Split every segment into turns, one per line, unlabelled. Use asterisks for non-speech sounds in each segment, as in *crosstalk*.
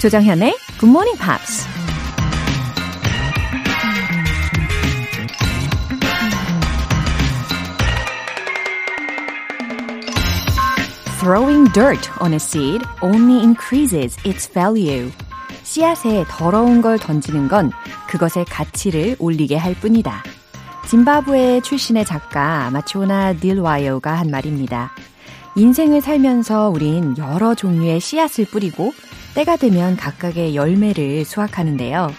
조정현의 Good Morning Pops. Throwing dirt on a seed only increases its value. 씨앗에 더러운 걸 던지는 건 그것의 가치를 올리게 할 뿐이다. 짐바브웨 출신의 작가 마초나 딜와이어가 한 말입니다. 인생을 살면서 우린 여러 종류의 씨앗을 뿌리고 때가 되면 각각의 열매를 수확하는데요.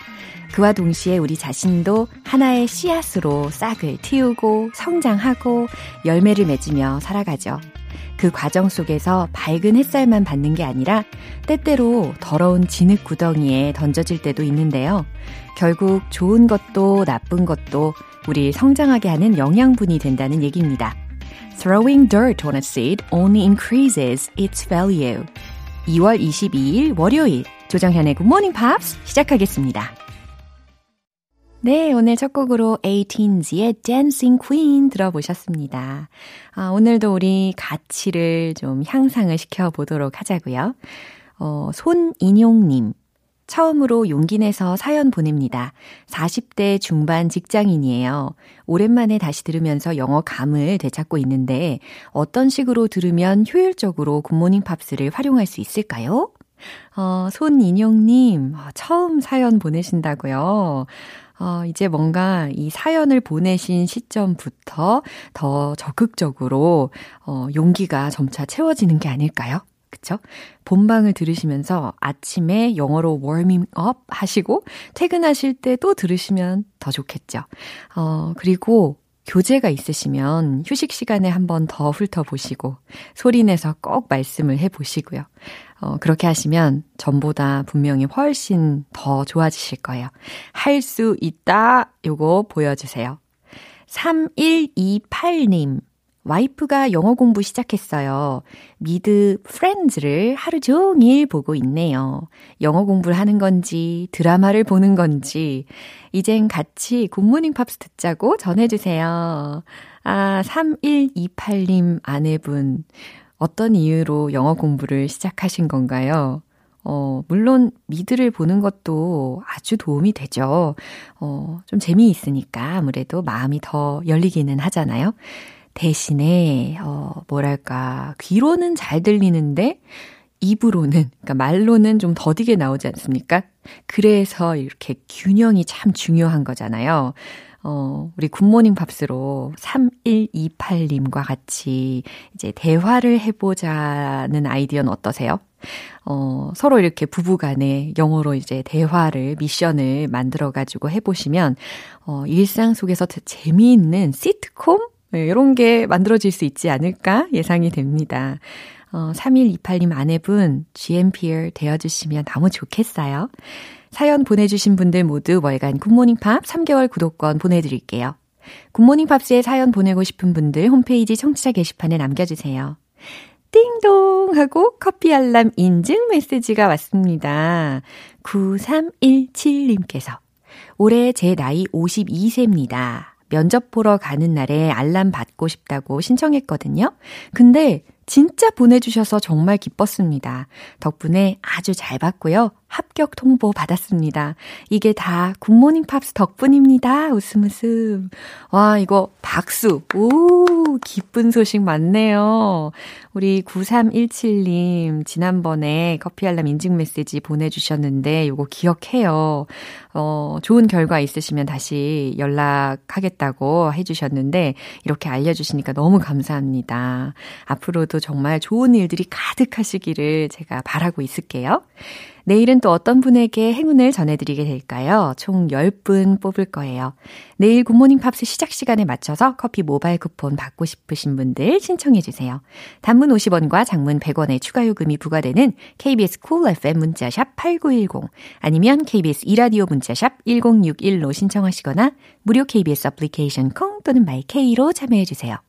그와 동시에 우리 자신도 하나의 씨앗으로 싹을 틔우고 성장하고 열매를 맺으며 살아가죠. 그 과정 속에서 밝은 햇살만 받는 게 아니라 때때로 더러운 진흙 구덩이에 던져질 때도 있는데요. 결국 좋은 것도 나쁜 것도 우리 성장하게 하는 영양분이 된다는 얘기입니다. Throwing dirt on a seed only increases its value. 2월 22일 월요일 조정현의 Morning Pops 시작하겠습니다. 네, 오늘 첫 곡으로 18Z의 Dancing Queen 들어보셨습니다. 아, 오늘도 우리 가치를 좀 향상을 시켜보도록 하자고요. 어, 손인용님. 처음으로 용기 내서 사연 보냅니다. 40대 중반 직장인이에요. 오랜만에 다시 들으면서 영어 감을 되찾고 있는데 어떤 식으로 들으면 효율적으로 굿모닝 팝스를 활용할 수 있을까요? 어, 손인용님, 처음 사연 보내신다고요? 어, 이제 뭔가 이 사연을 보내신 시점부터 더 적극적으로 어, 용기가 점차 채워지는 게 아닐까요? 그쵸? 본방을 들으시면서 아침에 영어로 워밍업 하시고 퇴근하실 때 또 들으시면 더 좋겠죠. 어, 그리고 교재가 있으시면 휴식 시간에 한 번 더 훑어보시고 소리내서 꼭 말씀을 해보시고요. 어, 그렇게 하시면 전보다 분명히 훨씬 더 좋아지실 거예요. 할 수 있다. 요거 보여주세요. 3128님. 와이프가 영어 공부 시작했어요. 미드 프렌즈를 하루 종일 보고 있네요. 영어 공부를 하는 건지, 드라마를 보는 건지, 이젠 같이 Good Morning Pops 듣자고 전해주세요. 아, 3128님 아내분. 어떤 이유로 영어 공부를 시작하신 건가요? 어, 물론 미드를 보는 것도 아주 도움이 되죠. 어, 좀 재미있으니까 아무래도 마음이 더 열리기는 하잖아요. 대신에, 어, 뭐랄까, 귀로는 잘 들리는데, 입으로는, 그러니까 말로는 좀 더디게 나오지 않습니까? 그래서 이렇게 균형이 참 중요한 거잖아요. 어, 우리 굿모닝 팝스로 3128님과 같이 이제 대화를 해보자는 아이디어는 어떠세요? 어, 서로 이렇게 부부 간에 영어로 이제 대화를, 미션을 만들어가지고 해보시면, 어, 일상 속에서 재미있는 시트콤? 네, 이런 게 만들어질 수 있지 않을까 예상이 됩니다. 어, 3128님 아내분 GMPer 되어주시면 너무 좋겠어요. 사연 보내주신 분들 모두 월간 Good Morning Pops 3개월 구독권 보내드릴게요. Good Morning Pops에 사연 보내고 싶은 분들 홈페이지 청취자 게시판에 남겨주세요. 띵동 하고 커피 알람 인증 메시지가 왔습니다. 9317님께서 올해 제 나이 52세입니다. 면접 보러 가는 날에 알람 받고 싶다고 신청했거든요. 근데 진짜 보내주셔서 정말 기뻤습니다. 덕분에 아주 잘 봤고요. 합격 통보 받았습니다. 이게 다 Good Morning Pops 덕분입니다. 웃음 웃음. 와, 이거 박수. 오, 기쁜 소식 많네요. 우리 9317님, 지난번에 커피 알람 인증 메시지 보내주셨는데, 요거 기억해요. 어, 좋은 결과 있으시면 다시 연락하겠다고 해주셨는데, 이렇게 알려주시니까 너무 감사합니다. 앞으로도 정말 좋은 일들이 가득하시기를 제가 바라고 있을게요. 내일은 또 어떤 분에게 행운을 전해드리게 될까요? 총 10분 뽑을 거예요. 내일 Good Morning Pops 시작 시간에 맞춰서 커피 모바일 쿠폰 받고 싶으신 분들 신청해주세요. 단문 50원과 장문 100원의 추가 요금이 부과되는 KBS Cool FM 문자샵 8910 아니면 KBS 이라디오 문자샵 1061로 신청하시거나 무료 KBS 애플리케이션 콩 또는 my K로 참여해주세요.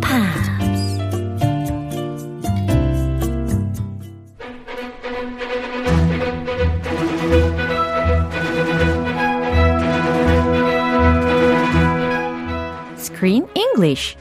Screen English.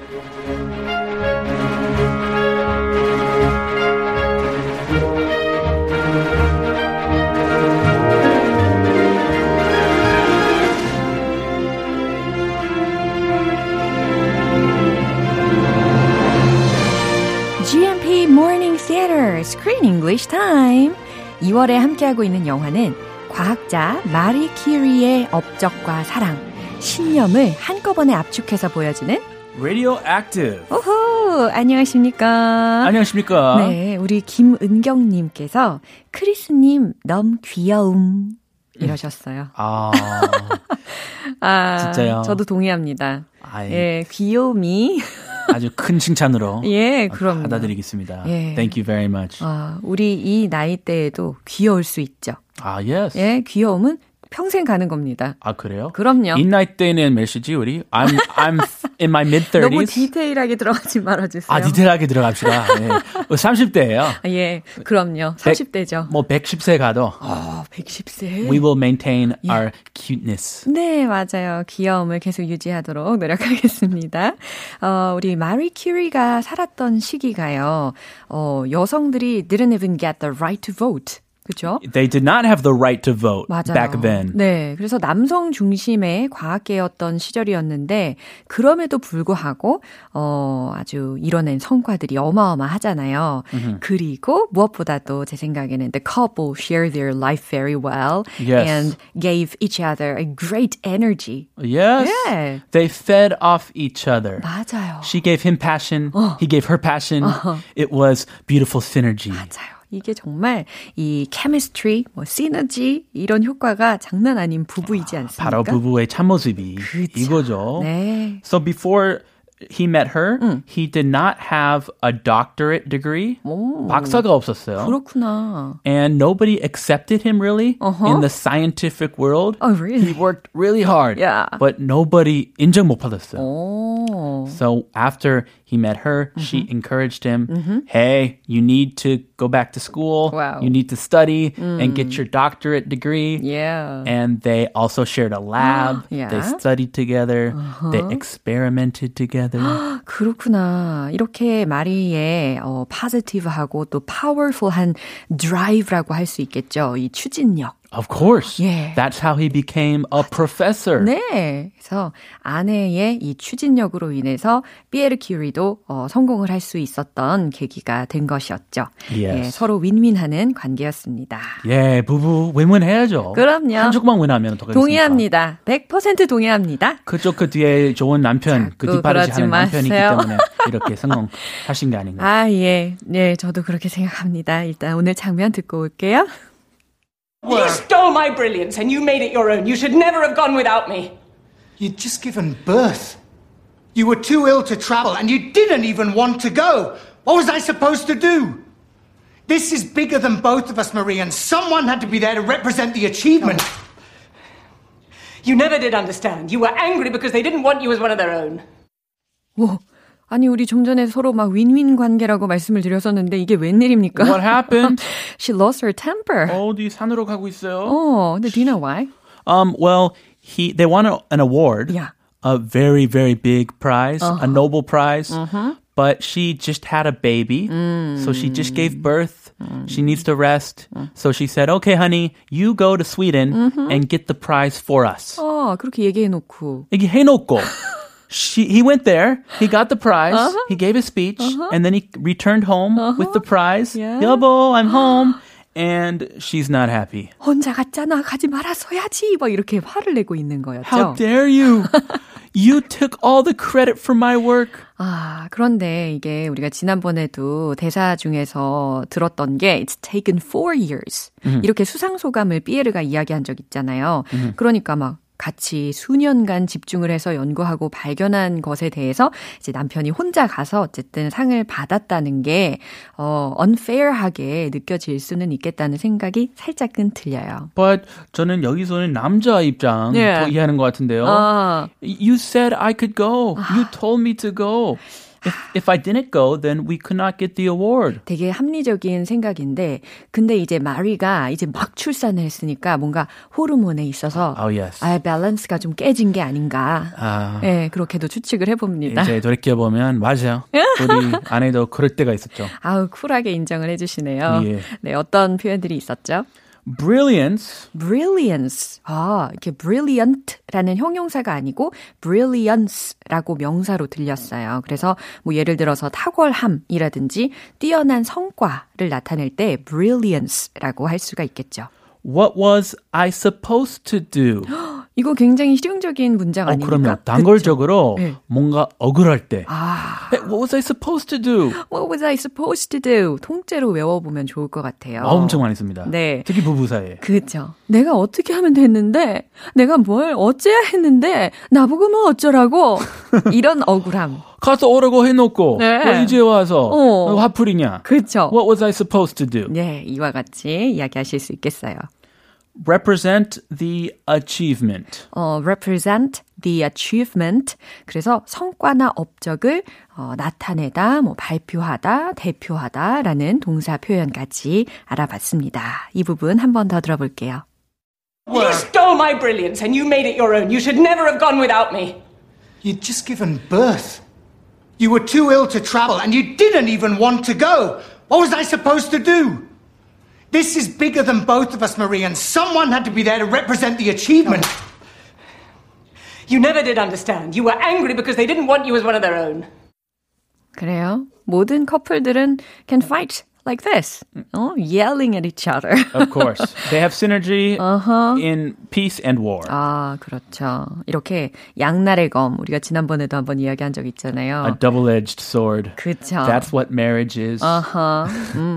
GMP Morning Theater Screen English Time. 2월에 함께하고 있는 영화는 과학자 마리 키리의 업적과 사랑, 신념을 한꺼번에 압축해서 보여주는
Radioactive.
오호, 안녕하십니까?
안녕하십니까?
네, 우리 김은경님께서 크리스님 너무 귀여움 이러셨어요.
아, *laughs*
아,
진짜요?
저도 동의합니다.
아이,
예, 귀요미.
아주 큰 칭찬으로 *laughs*
예, 그럼.
받아드리겠습니다.
예.
Thank you very much.
아, 우리 이 나이 때에도 귀여울 수 있죠.
아, yes.
예, 귀여움은 평생 가는 겁니다.
아, 그래요?
그럼요.
이 나이 때는 몇이지, 우리? I'm, I'm in my mid 30s.
너무 디테일하게 들어가지 말아주세요.
아, 디테일하게 들어갑시다. 예. 30대예요.
아, 예, 그럼요. 30대죠.
뭐 110세 가도
아, 110세.
we will maintain
예.
our cuteness.
네, 맞아요. 귀여움을 계속 유지하도록 노력하겠습니다. 어, 우리 마리 큐리가 살았던 시기가요. 어, 여성들이 didn't even get the right to vote. 그죠?
They did not have the right to vote
맞아요.
back then.
네. 그래서 남성 중심의 과학계였던 시절이었는데, 그럼에도 불구하고, 어, 아주 이뤄낸 성과들이 어마어마하잖아요. 그리고 무엇보다도 제 생각에는 the couple shared their life very well
Yes.
and gave each other a great energy.
Yes.
예.
They fed off each other.
맞아요.
She gave him passion. He gave her passion. It was beautiful synergy.
맞아요. 이게 정말 이 chemistry, 뭐 synergy 이런 효과가 장난 아닌 부부이지 않습니까?
바로 부부의 참모습이
그쵸.
이거죠.
네.
So before he met her, he did not have a doctorate degree.
오,
박사가 없었어요.
그렇구나.
And nobody accepted him really
Uh-huh.
in the scientific world.
Oh, really?
He worked really hard.
Yeah.
But nobody 인정 못 받았어요.
오.
So after he met her, she encouraged him, hey, you need to go back to school.
Wow.
You need to study and get your doctorate degree.
Yeah.
And they also shared a lab. *gasps*
Yeah.
They studied together. They experimented together. *gasps*
그렇구나. 이렇게 마리의 어, positive하고 또 powerful한 drive라고 할 수 있겠죠. 이 추진력.
Of course.
Yeah.
That's how he became a professor.
네. 그래서 아내의 이 추진력으로 인해서 피에르 큐리도 어, 성공을 할 수 있었던 계기가 된 것이었죠.
Yes.
예, 서로 윈윈하는 관계였습니다.
예, 부부 윈윈 해야죠.
그럼요.
한쪽만 윈하면 더
동의합니다. 100% 동의합니다.
그쪽 그 뒤에 좋은 남편, 그 뒷바라지 하는 남편이 있기. 때문에 이렇게 성공하신 게 아닌가. *laughs*
아, 예. 네, 저도 그렇게 생각합니다. 일단 오늘 장면 듣고 올게요.
You stole my brilliance and you made it your own. You should never have gone without me.
You'd just given birth. You were too ill to travel, and you didn't even want to go. What was I supposed to do? This is bigger than both of us, Marie, and someone had to be there to represent the achievement.
You never did understand. You were angry because they didn't want you as one of their own.
오, 아니 우리 좀 전에 서로 막 윈윈 관계라고 말씀을 드렸었는데 이게 웬일입니까?
What happened?
She lost her temper.
어디 산으로 가고 있어요?
어, 근데 do you know why?
Um, well, he they won an award.
Yeah.
A very very big prize, a Nobel Prize. But she just had a baby, so she just gave birth. She needs to rest. So she said, "Okay, honey, you go to Sweden and get the prize for us."
어, 그렇게 얘기해 놓고.
이게 해놓고 she he went there. He got the prize. He gave a speech, and then he returned home with the prize.
Yeah.
여보, I'm *gasps* home. And she's not happy.
혼자 갔잖아. 가지 말았어야지. 막 이렇게 화를 내고 있는 거였죠.
How dare you? *laughs* you took all the credit for my work.
아, 그런데 이게 우리가 지난번에도 대사 중에서 들었던 게 It's taken four years. 이렇게 수상소감을 삐에르가 이야기한 적 있잖아요. 그러니까 막 같이 수년간 집중을 해서 연구하고 발견한 것에 대해서 이제 남편이 혼자 가서 어쨌든 상을 받았다는 게 어, unfair하게 느껴질 수는 있겠다는 생각이 살짝은 들려요.
But 저는 여기서는 남자 입장
예.
더 이해하는 것 같은데요.
아.
You said I could go. You told me to go. If, if I didn't go, then we could not get the award.
되게 합리적인 생각인데, 근데 이제 마리가 이제 막 출산을 했으니까 뭔가 호르몬에 있어서
Oh, yes.
아 밸런스가 좀 깨진 게 아닌가.
아,
네, 그렇게도 추측을 해봅니다.
이제 돌이켜 보면 맞아요. 우리 *laughs* 아내도 그럴 때가 있었죠.
아우 쿨하게 인정을 해주시네요.
예.
네, 어떤 표현들이 있었죠?
Brilliance
brilliance. 아, 이렇게 brilliant라는 형용사가 아니고 brilliance라고 명사로 들렸어요. 그래서 뭐 예를 들어서 탁월함이라든지 뛰어난 성과를 나타낼 때 brilliance라고 할 수가 있겠죠.
What was I supposed to do?
이거 굉장히 실용적인 문장
어,
아닙니까?
그럼요. 단골적으로
네.
뭔가 억울할 때.
아,
what was I supposed to do?
what was I supposed to do? 통째로 외워보면 좋을 것 같아요.
아, 엄청 많이 씁니다.
네.
특히 부부 사이에.
그죠. 내가 어떻게 하면 됐는데, 내가 뭘 어째야 했는데, 나보고 뭐 어쩌라고. *laughs* 이런 억울함.
가서 오라고 해놓고
네.
왜 이제 와서
어.
화풀이냐?
그쵸.
What was I supposed to do?
네, 이와 같이 이야기하실 수 있겠어요.
Represent the achievement.
어, represent the achievement. 그래서 성과나 업적을 어, 나타내다, 뭐 발표하다, 대표하다라는 동사 표현까지 알아봤습니다. 이 부분 한 번 더 들어볼게요.
You stole my brilliance and you made it your own. You should never have gone without me.
You'd just given birth. You were too ill to travel, and you didn't even want to go. What was I supposed to do? This is bigger than both of us, Marie, and someone had to be there to represent the achievement.
You never did understand. You were angry because they didn't want you as one of their own.
그래요. 모든 커플들은 can fight like this. 어, yelling at each other.
Of course. they have synergy in peace and war.
아, 그렇죠. 이렇게 양날의 검 우리가 지난번에도 한번 이야기한 적 있잖아요.
A double-edged sword.
그렇죠.
That's what marriage is.
어허.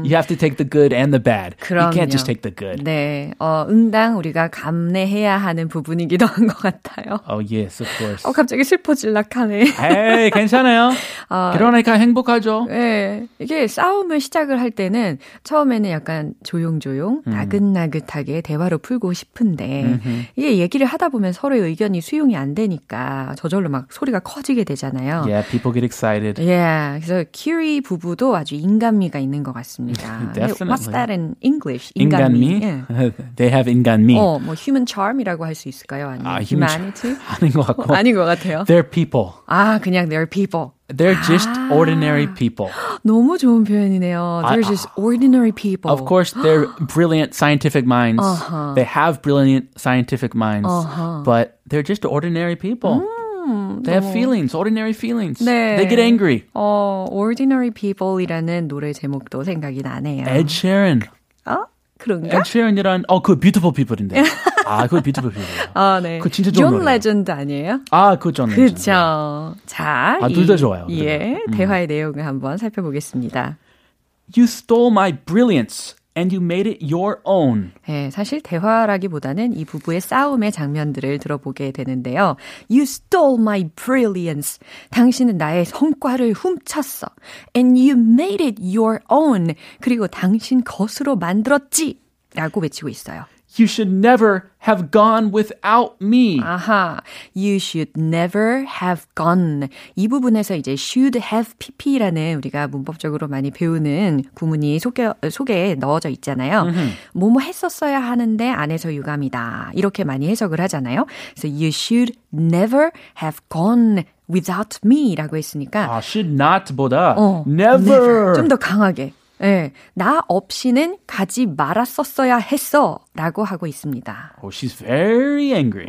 You have to take the good and the bad. You
그럼요.
can't just take the good.
네, 어, 응당 우리가 감내해야 하는 부분이기도 한 것 같아요.
Oh yes, of course.
어, 갑자기 슬퍼질락하네.
에이, 괜찮아요. 결혼하니까 행복하죠.
네, 이게 싸움을 시작을 할 때는 처음에는 약간 조용조용, 나긋나긋하게 대화로 풀고 싶은데 이게 얘기를 하다 보면 서로의 의견이 수용이 안 되니까 저절로 막 소리가 커지게 되잖아요.
Yeah, people get excited.
Yeah, 그래서 큐리 부부도 아주 인간미가 있는 것 같습니다. *laughs* 근데 What's
Definitely.
that in English?
인간미?
예. *laughs*
They have 인간미.
어, 뭐 human charm이라고 할 수 있을까요? 아니면
아, human
humanity? *laughs*
아닌 것 같고.
아닌 것 같아요.
They're people.
아, 그냥 they're people.
They're just ordinary people. *gasps*
너무 좋은 표현이네요. They're just ordinary people.
Of course, they're *gasps* brilliant scientific minds. They have brilliant scientific minds, but they're just ordinary people. they have feelings, ordinary feelings.
네.
They get angry.
어, ordinary people이라는 노래 제목도 생각이 나네요.
Ed Sheeran.
어? 그런가?
Ed Sheeran이란 어, 그 beautiful people인데. *laughs* 아, 그 beautiful people. *laughs*
아, 네.
그거 진짜 좋은
존
노래예요.
레전드 아니에요?
아, 그 존.
그죠. 자,
아,
이-
둘다 좋아요.
예, 대화의 내용을 한번 살펴보겠습니다.
You stole my brilliance and you made it your own.
네, 사실 대화라기보다는 이 부부의 싸움의 장면들을 들어보게 되는데요. You stole my brilliance. 당신은 나의 성과를 훔쳤어. And you made it your own. 그리고 당신 것으로 만들었지. 라고 외치고 있어요.
You should never have gone without me.
아하, you should never have gone. 이 부분에서 이제 should have pp라는 우리가 문법적으로 많이 배우는 구문이 소개, 소개에 넣어져 있잖아요. 뭐뭐 했었어야 하는데 안에서 유감이다. 이렇게 많이 해석을 하잖아요. 그래서 you should never have gone without me 라고 했으니까
아, should not보다
어,
never.
좀더 강하게. 예, 나 없이는 가지 말았었어야 했어. 라고 하고 있습니다.
Oh, she's very angry.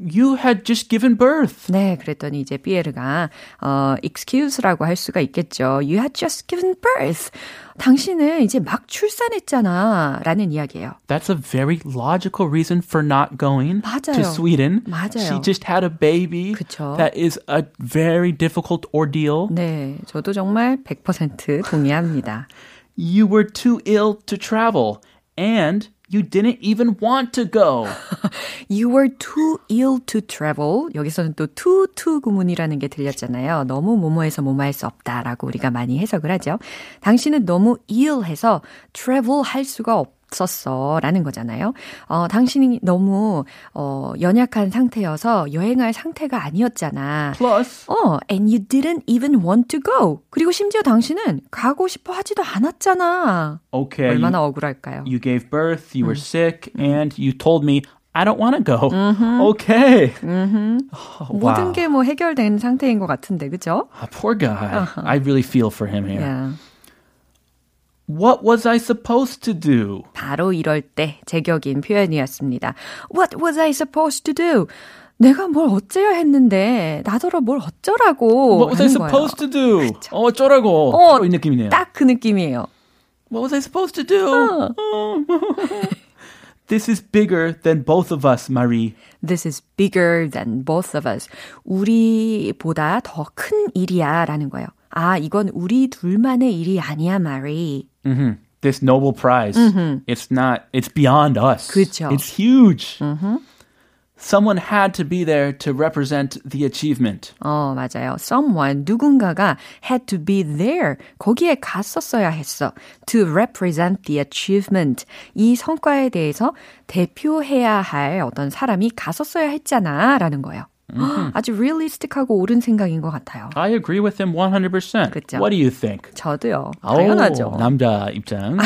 You had just given birth.
네, 그랬더니 이제 피에르가 어 excuse라고 할 수가 있겠죠. You had just given birth. 당신은 이제 막 출산했잖아라는 이야기예요.
That's a very logical reason for not going
맞아요.
to Sweden.
맞아요.
She just had a baby.
그쵸.
That is a very difficult ordeal.
네, 저도 정말 100% 동의합니다.
You were too ill to travel and You didn't even want to go.
You were too ill to travel. 여기서는 또 too to 구문이라는 게 들렸잖아요. 너무 뭐뭐해서 뭐뭐 할 수 없다라고 우리가 많이 해석을 하죠. 당신은 너무 ill해서 travel 할 수가 없 없었어. 라는 거잖아요. 어, 당신이 너무, 어, 연약한 상태여서 여행할 상태가 아니었잖아.
Plus,
어, and you didn't even want to go. 그리고 심지어 당신은 가고 싶어 하지도 않았잖아.
okay,
얼마나
you,
억울할까요?
you gave birth, you were sick, and you told me I don't want to go. Okay. Oh,
모든
wow.
게뭐 해결된 상태인 것 같은데, 그죠?
Ah, poor guy. I really feel for him here.
Yeah.
What was I supposed to do?
바로 이럴 때 제격인 표현이었습니다. What was I supposed to do? 내가 뭘 어째야 했는데 나더러 뭘 어쩌라고
What was I
하는 거예요.
supposed to do? 어, 어쩌라고.
어,
이 느낌이네요.
딱 그 느낌이에요.
What was I supposed to do? this is bigger than both of us, Marie.
This is bigger than both of us. 우리보다 더 큰 일이야 라는 거예요. 아, 이건 우리 둘만의 일이 아니야, 마리.
hmm This Nobel Prize, it's not, it's beyond us.
그쵸.
It's huge. Someone had to be there to represent the achievement.
어, 맞아요. Someone, 누군가가 had to be there. 거기에 갔었어야 했어. To represent the achievement. 이 성과에 대해서 대표해야 할 어떤 사람이 갔었어야 했잖아. 라는 거예요. 아주 realistic하고 옳은 생각인 것 같아요.
I agree with him 100%.
그쵸.
What do you think?
저도요. 당연하죠.
오, 남자 입장.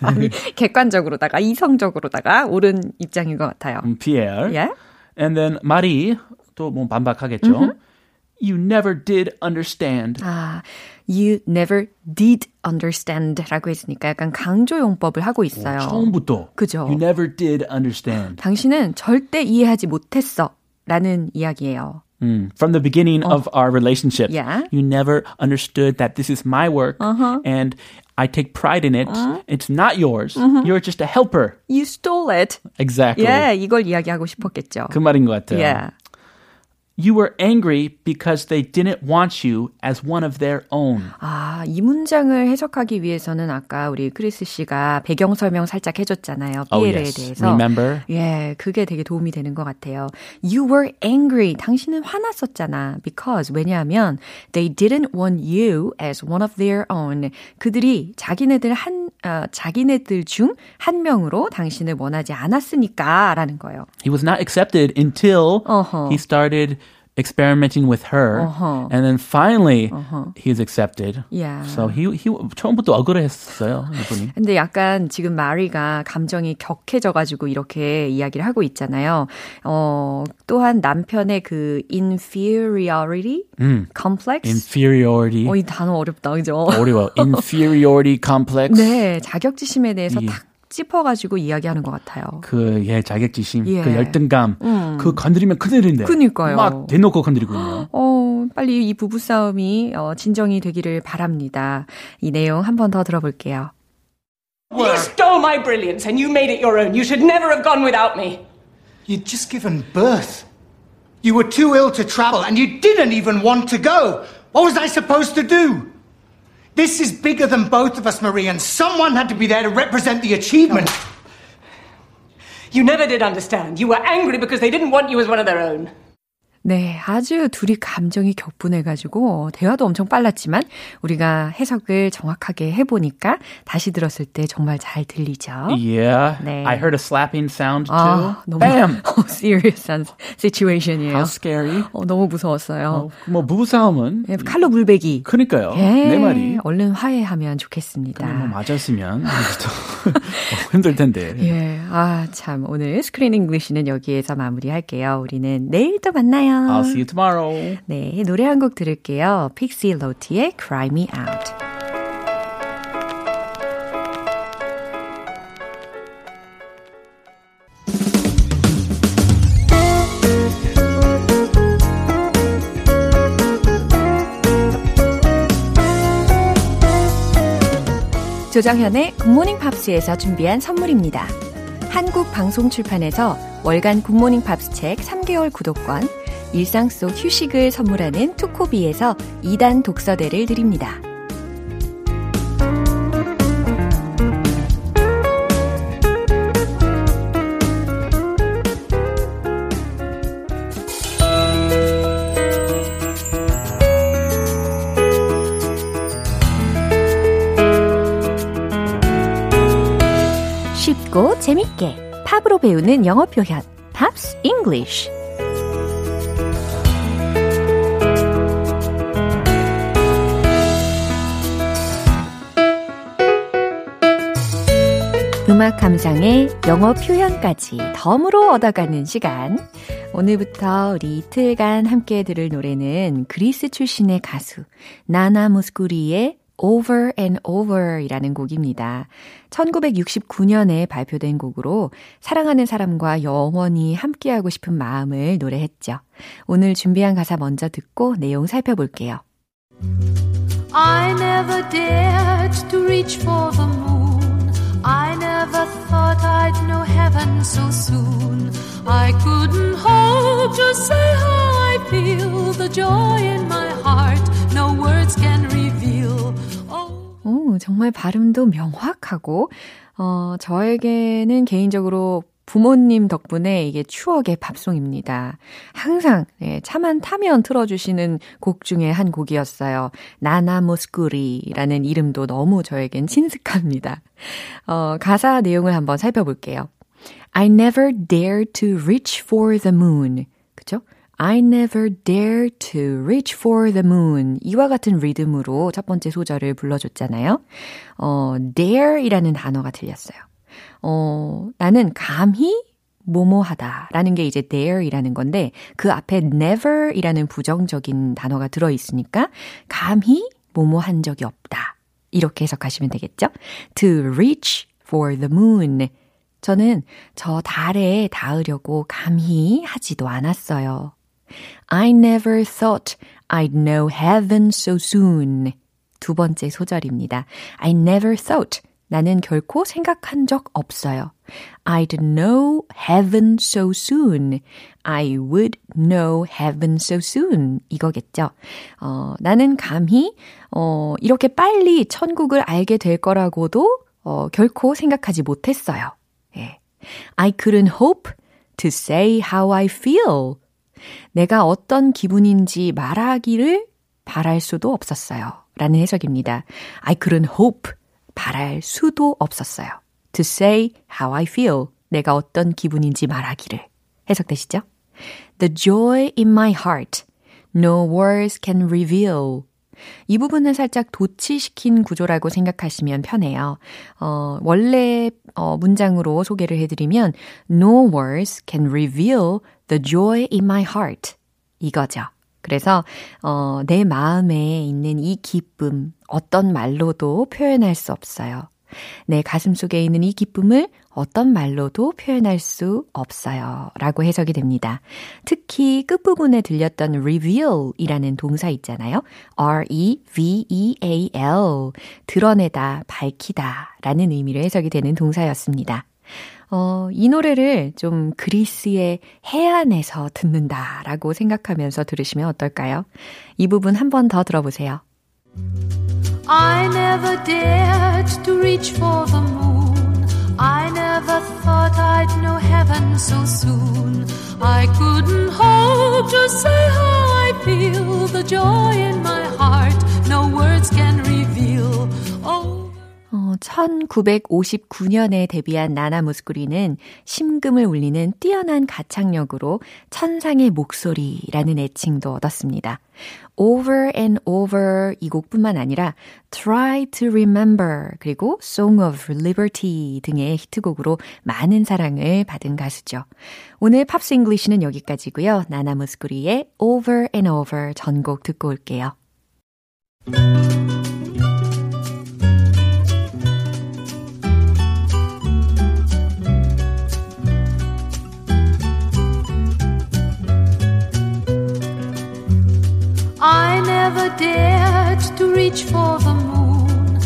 아니, 객관적으로다가, 이성적으로다가 옳은 입장인 것 같아요.
음, Pierre.
Yeah?
And then Marie, 또뭐 반박하겠죠. You never did understand.
아, you never did understand 라고 했으니까 약간 강조 용법을 하고 있어요.
처음부터.
그죠.
You never did understand.
당신은 절대 이해하지 못했어. 라는 이야기예요.
Mm. From the beginning of our relationship,
Yeah.
you never understood that this is my work and I take pride in it. It's not yours. You're just a helper.
You stole it.
Exactly.
예, 이걸 이야기하고 싶었겠죠.
그 말인 것 같아요.
Yeah.
You were angry because they didn't want you as one of their own.
아, 이 문장을 해석하기 위해서는 아까 우리 크리스 씨가 배경 설명 살짝 해줬잖아요.
Oh,
피에르에
yes.
대해서.
Remember?
예, 그게 되게 도움이 되는 것 같아요. You were angry. 당신은 화났었잖아. Because 왜냐하면 they didn't want you as one of their own. 그들이 자기네들 한 어, 자기네들 중 한 명으로 당신을 원하지 않았으니까라는 거예요.
He was not accepted until
Uh-huh.
he started experimenting with her,
Uh-huh.
and then finally he is accepted.
Yeah.
So he he 처음부터 억울했어요 이분이.
근데 약간 지금 마리가 감정이 격해져가지고 이렇게 이야기를 하고 있잖아요. 어, 또한 남편의 그 inferiority complex.
Inferiority.
어, 이 단어 어렵다, 그죠?
어려워. Inferiority complex.
네, 자격지심에 대해서
예.
탁 짚어가지고 이야기하는 것 같아요.
그, 예, 자격지심,
예.
그 열등감, 그 건드리면 큰일인데.
그니까요.
막 대놓고 건드리고 있네요.
어, 빨리 이 부부싸움이 어, 진정이 되기를 바랍니다. 이 내용 한 번 더 들어볼게요.
You stole my brilliance and you made it your own. You should never have gone without me.
You'd just given birth. You were too ill to travel, and you didn't even want to go. What was I supposed to do? This is bigger than both of us, Marie, and someone had to be there to represent the achievement. Oh.
You never did understand. You were angry because they didn't want you as one of their own.
네, 아주 둘이 감정이 격분해가지고 대화도 엄청 빨랐지만 우리가 해석을 정확하게 해보니까 다시 들었을 때 정말 잘 들리죠.
Yeah.
네.
I heard a slapping sound too.
아, 너무
Bam! *laughs*
어, serious한 situation이에요.
How scary.
어, 너무 무서웠어요.
뭐 부부싸움은
예, 칼로 물베기.
그니까요.
예,
내 말이.
얼른 화해하면 좋겠습니다.
뭐 맞았으면 *laughs* 또 어, 힘들 텐데.
예, 아, 참, 오늘 Screen English는 여기에서 마무리할게요. 우리는 내일 또 만나요.
I'll see you tomorrow.
네, 노래 한 곡 들을게요. Pixie Lott의 Cry Me Out. 조정현의 굿모닝 팝스에서 준비한 선물입니다. 한국 방송 출판에서 월간 굿모닝 팝스 책 3개월 구독권, 일상 속 휴식을 선물하는 투코비에서 2단 독서대를 드립니다. 쉽고 재밌게 팝으로 배우는 영어 표현 Pops English 음악 감상에 영어 표현까지 덤으로 얻어가는 시간. 오늘부터 우리 이틀간 함께 들을 노래는 그리스 출신의 가수 나나 무스쿠리의 Over and Over 이라는 곡입니다. 1969년에 발표된 곡으로 사랑하는 사람과 영원히 함께하고 싶은 마음을 노래했죠. 오늘 준비한 가사 먼저 듣고 내용 살펴볼게요. I never dared to reach for the moon. I never thought I'd know heaven so soon. I couldn't hope to say how I feel. The joy in my heart, no words can reveal. 오, 정말 발음도 명확하고, 어, 저에게는 개인적으로 부모님 덕분에 이게 추억의 팝송입니다. 항상 네, 차만 타면 틀어주시는 곡 중에 한 곡이었어요. 나나 모스쿠리라는 이름도 너무 저에겐 친숙합니다. 어, 가사 내용을 한번 살펴볼게요. I never dare to reach for the moon. 그죠? I never dare to reach for the moon. 이와 같은 리듬으로 첫 번째 소절을 불러줬잖아요. 어, dare이라는 단어가 들렸어요. 어, 나는 감히 뭐뭐하다 라는 게 이제 dare이라는 건데 그 앞에 never이라는 부정적인 단어가 들어 있으니까 감히 뭐뭐한 적이 없다. 이렇게 해석하시면 되겠죠? To reach for the moon. 저는 저 달에 닿으려고 감히 하지도 않았어요. I never thought I'd know heaven so soon. 두 번째 소절입니다. I never thought. 나는 결코 생각한 적 없어요. I'd know heaven so soon. I would know heaven so soon. 이거겠죠. 어, 나는 감히, 어, 이렇게 빨리 천국을 알게 될 거라고도, 어, 결코 생각하지 못했어요. 예. I couldn't hope to say how I feel. 내가 어떤 기분인지 말하기를 바랄 수도 없었어요. 라는 해석입니다. I couldn't hope. 바랄 수도 없었어요. To say how I feel. 내가 어떤 기분인지 말하기를. 해석되시죠? The joy in my heart. No words can reveal. 이 부분은 살짝 도치시킨 구조라고 생각하시면 편해요. 어, 원래 어, 문장으로 소개를 해드리면 No words can reveal the joy in my heart. 이거죠. 그래서 어, 내 마음에 있는 이 기쁨 어떤 말로도 표현할 수 없어요. 내 가슴 속에 있는 이 기쁨을 어떤 말로도 표현할 수 없어요. 라고 해석이 됩니다. 특히 끝부분에 들렸던 reveal 이라는 동사 있잖아요. R-E-V-E-A-L. 드러내다, 밝히다 라는 의미로 해석이 되는 동사였습니다. 어, 이 노래를 좀 그리스의 해안에서 듣는다라고 생각하면서 들으시면 어떨까요? 이 부분 한 번 더 들어보세요. I never dared to reach for the moon. I never thought I'd know heaven so soon. I couldn't hope to say how I feel. The joy in my heart, no words can. Oh. 1959년에 데뷔한 나나 무스쿠리는 심금을 울리는 뛰어난 가창력으로 천상의 목소리라는 애칭도 얻었습니다. Over and Over 이 곡뿐만 아니라 Try to Remember 그리고 Song of Liberty 등의 히트곡으로 많은 사랑을 받은 가수죠. 오늘 Pops English는 여기까지고요. 나나 무스쿠리의 Over and Over 전곡 듣고 올게요. Never dared to reach for the moon.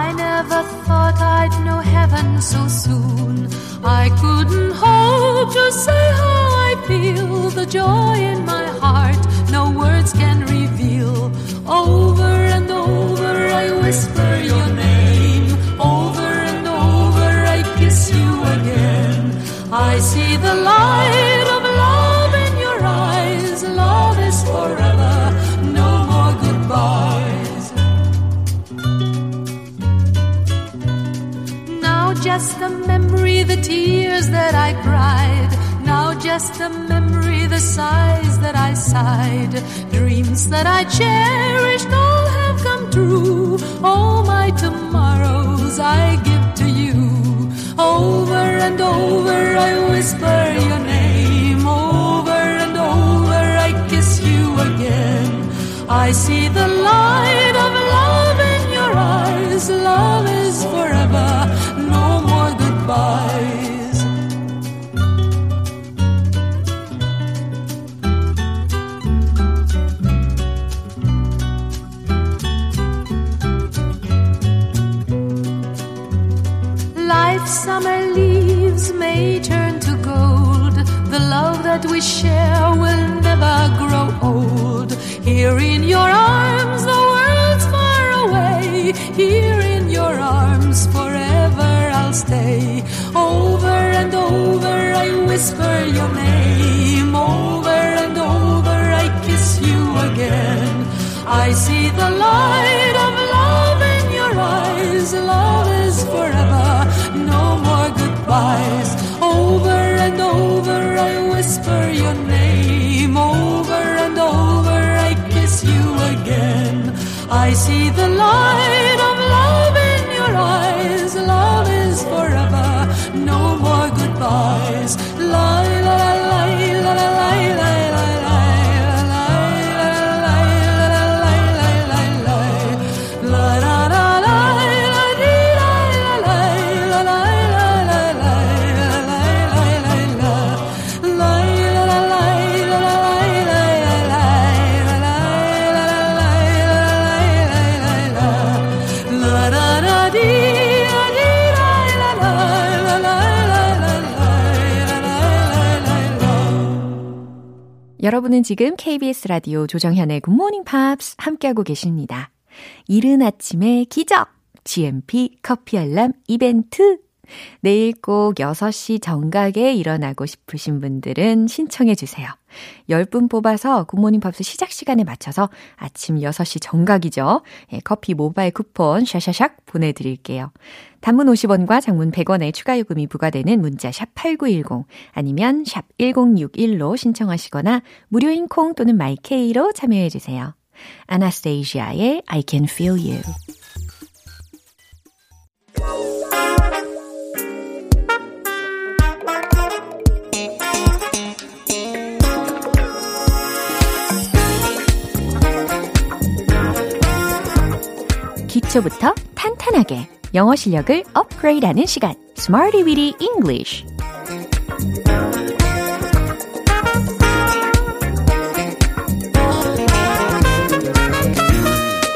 I never thought I'd know heaven so soon. I couldn't hope to say how I feel. The joy in my heart, no words can reveal. Over and over I whisper your name. Over and over I kiss you again. I see the light
just a memory, the tears that I cried. Now just a memory, the sighs that I sighed. Dreams that I cherished all have come true. All my tomorrows I give to you. Over and over I whisper your name. Over and over I kiss you again. I see the light of love in your eyes. Love is forever. No. Life's summer leaves may turn to gold. The love that we share will never grow old. Here in your arms, the world's far away. Here Stay. Over and over, I whisper your name. Over and over, I kiss you again. I see the light of love in your eyes. Love is forever, no more goodbyes. Over and over, I whisper your name. Over and over, I kiss you again. I see the light of eyes
여러분은 지금 KBS 라디오 조정현의 굿모닝 팝스 함께하고 계십니다. 이른 아침의 기적! GMP 커피 알람 이벤트! 내일 꼭 6시 정각에 일어나고 싶으신 분들은 신청해 주세요. 10분 뽑아서 굿모닝 팝스 시작 시간에 맞춰서 아침 6시 정각이죠. 예, 커피 모바일 쿠폰 샤샤샥 보내드릴게요. 단문 50원과 장문 100원의 추가 요금이 부과되는 문자 샵 8910 아니면 샵 1061로 신청하시거나 무료인 콩 또는 마이케이로 참여해 주세요. 아나스테이시아의 I can feel you. 기초부터 탄탄하게 영어 실력을 업그레이드하는 시간 Smarty Weedy English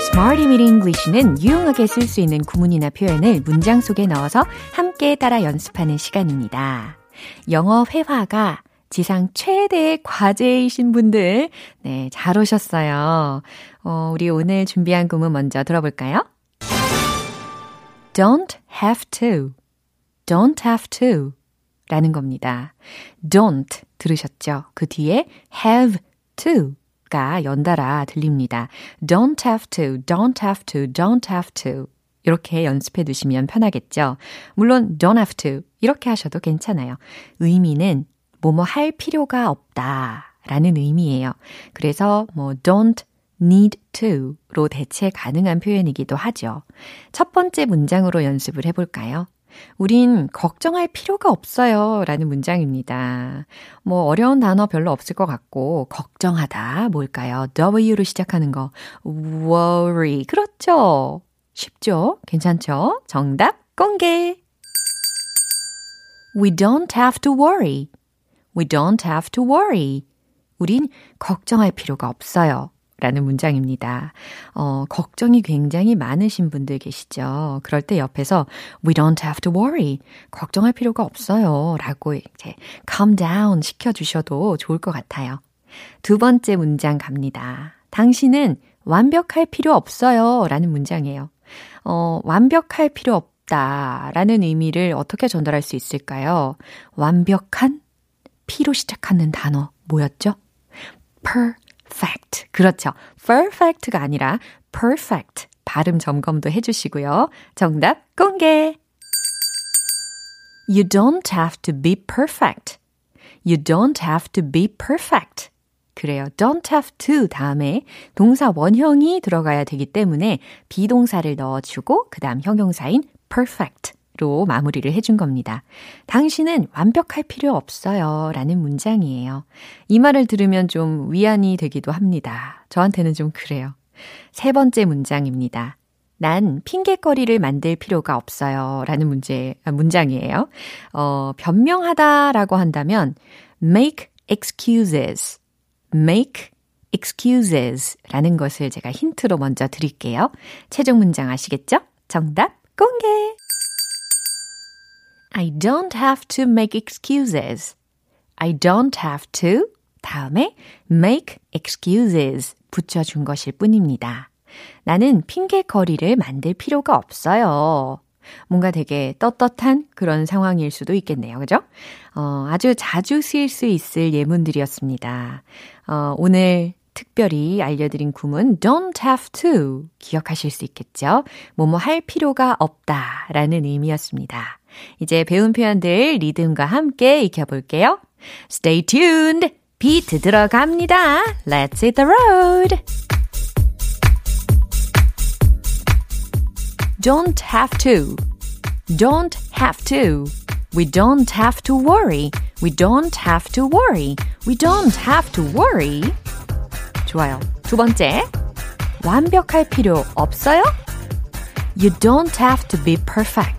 Smarty Weedy English는 유용하게 쓸 수 있는 구문이나 표현을 문장 속에 넣어서 함께 따라 연습하는 시간입니다. 영어 회화가 지상 최대의 과제이신 분들, 네, 잘 오셨어요. 어, 우리 오늘 준비한 구문 먼저 들어볼까요? Don't have to. Don't have to. 라는 겁니다. Don't 들으셨죠? 그 뒤에 have to. 가 연달아 들립니다. Don't have to, don't have to, don't have to. 이렇게 연습해 두시면 편하겠죠. 물론 don't have to 이렇게 하셔도 괜찮아요. 의미는 뭐뭐 할 필요가 없다 라는 의미예요. 그래서 뭐 don't need to로 대체 가능한 표현이기도 하죠. 첫 번째 문장으로 연습을 해볼까요? 우린 걱정할 필요가 없어요. 라는 문장입니다. 뭐, 어려운 단어 별로 없을 것 같고, 걱정하다. 뭘까요? W로 시작하는 거. worry. 그렇죠. 쉽죠? 괜찮죠? 정답 공개. We don't have to worry. We don't have to worry. 우린 걱정할 필요가 없어요. 라는 문장입니다. 어, 걱정이 굉장히 많으신 분들 계시죠. 그럴 때 옆에서 we don't have to worry. 걱정할 필요가 없어요. 라고 이제 calm down 시켜 주셔도 좋을 것 같아요. 두 번째 문장 갑니다. 당신은 완벽할 필요 없어요. 라는 문장이에요. 어, 완벽할 필요 없다. 라는 의미를 어떻게 전달할 수 있을까요? 완벽한 P로 시작하는 단어 뭐였죠? Perfect. 그렇죠. perfect가 아니라 perfect. 발음 점검도 해주시고요. 정답 공개. You don't have to be perfect. You don't have to be perfect. 그래요. don't have to 다음에 동사 원형이 들어가야 되기 때문에 비동사를 넣어주고 그 다음 형용사인 perfect 로 마무리를 해준 겁니다. 당신은 완벽할 필요 없어요. 라는 문장이에요. 이 말을 들으면 좀 위안이 되기도 합니다. 저한테는 좀 그래요. 세 번째 문장입니다. 난 핑계거리를 만들 필요가 없어요. 라는 문제, 아, 문장이에요. 어, 변명하다 라고 한다면 make excuses. make excuses 라는 것을 제가 힌트로 먼저 드릴게요. 최종 문장 아시겠죠? 정답 공개! I don't have to make excuses. I don't have to 다음에 make excuses 붙여준 것일 뿐입니다. 나는 핑계거리를 만들 필요가 없어요. 뭔가 되게 떳떳한 그런 상황일 수도 있겠네요. 그죠? 어, 아주 자주 쓰일 수 있을 예문들이었습니다. 어, 오늘 특별히 알려드린 구문 don't have to 기억하실 수 있겠죠? 뭐뭐 할 필요가 없다 라는 의미였습니다. 이제 배운 표현들 리듬과 함께 익혀볼게요. Stay tuned! 비트 들어갑니다. Let's hit the road! don't have to. Don't have to. We don't have to worry. We don't have to worry. We don't have to worry. 좋아요. 두 번째. 완벽할 필요 없어요? You don't have to be perfect.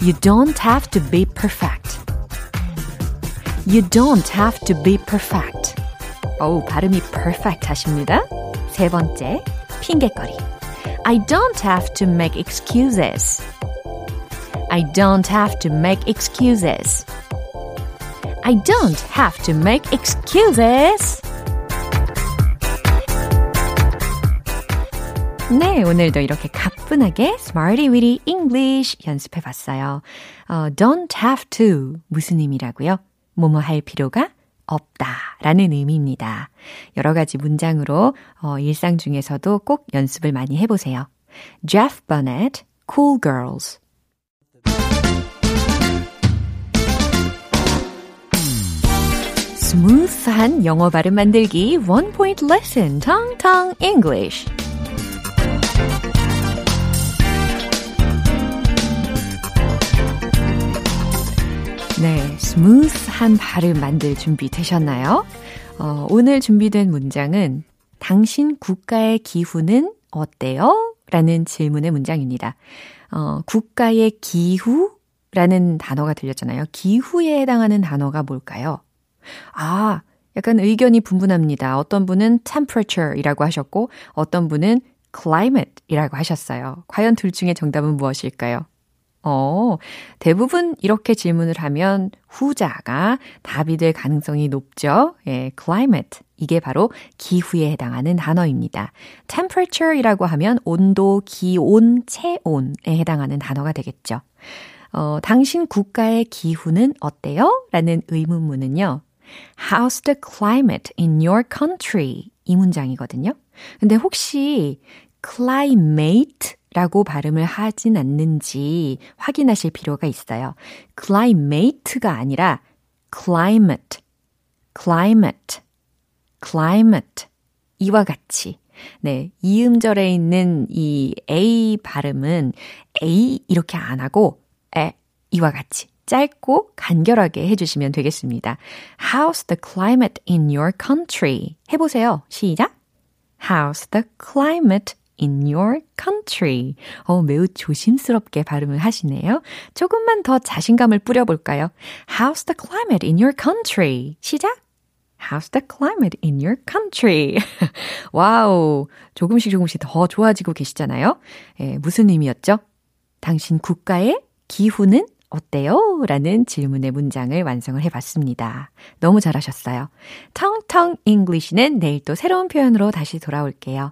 You don't have to be perfect. You don't have to be perfect. 어우, 발음이 perfect 하십니다. 세 번째, 핑계거리. I don't have to make excuses. I don't have to make excuses. I don't have to make excuses. 네, 오늘도 이렇게 가뿐하게 Smarty Weedy English 연습해 봤어요. 어, don't have to 무슨 의미라고요? 뭐뭐 할 필요가 없다 라는 의미입니다. 여러 가지 문장으로 어, 일상 중에서도 꼭 연습을 많이 해보세요. Jeff Burnett, Cool Girls. 스무스한 영어 발음 만들기 One Point Lesson, Tong Tong English. 스무스한 발음 만들 준비 되셨나요? 어, 오늘 준비된 문장은 당신 국가의 기후는 어때요? 라는 질문의 문장입니다. 어, 국가의 기후라는 단어가 들렸잖아요. 기후에 해당하는 단어가 뭘까요? 아, 약간 의견이 분분합니다. 어떤 분은 temperature이라고 하셨고, 어떤 분은 climate이라고 하셨어요. 과연 둘 중에 정답은 무엇일까요? 어, 대부분 이렇게 질문을 하면 후자가 답이 될 가능성이 높죠. 예, climate. 이게 바로 기후에 해당하는 단어입니다. temperature이라고 하면 온도, 기온, 체온에 해당하는 단어가 되겠죠. 어, 당신 국가의 기후는 어때요? 라는 의문문은요. How's the climate in your country? 이 문장이거든요. 근데 혹시 climate 라고 발음을 하진 않는지 확인하실 필요가 있어요. climate가 아니라 climate, climate, climate. 이와 같이. 네. 이음절에 있는 이 A 발음은 A 이렇게 안 하고 에, 이와 같이 짧고 간결하게 해주시면 되겠습니다. How's the climate in your country? 해보세요. 시작. How's the climate in your country. 어, 매우 조심스럽게 발음을 하시네요. 조금만 더 자신감을 뿌려볼까요? How's the climate in your country? 시작! How's the climate in your country? *laughs* 와우. 조금씩 조금씩 더 좋아지고 계시잖아요. 예, 무슨 의미였죠? 당신 국가의 기후는 어때요? 라는 질문의 문장을 완성을 해봤습니다. 너무 잘하셨어요. 텅텅 English는 내일 또 새로운 표현으로 다시 돌아올게요.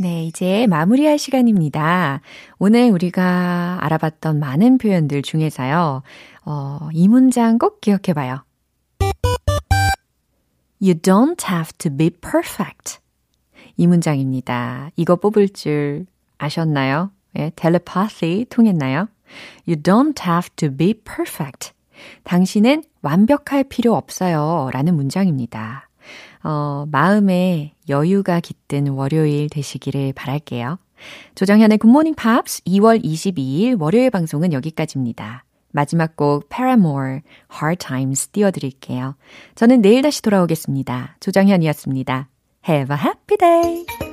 네, 이제 마무리할 시간입니다. 오늘 우리가 알아봤던 많은 표현들 중에서요, 어, 이 문장 꼭 기억해 봐요. You don't have to be perfect. 이 문장입니다. 이거 뽑을 줄 아셨나요? 예, 텔레파시 통했나요? You don't have to be perfect. 당신은 완벽할 필요 없어요. 라는 문장입니다. 어, 마음에 여유가 깃든 월요일 되시기를 바랄게요. 조정현의 굿모닝 팝스 2월 22일 월요일 방송은 여기까지입니다. 마지막 곡 Paramore, Hard Times 띄워드릴게요. 저는 내일 다시 돌아오겠습니다. 조정현이었습니다. Have a happy day!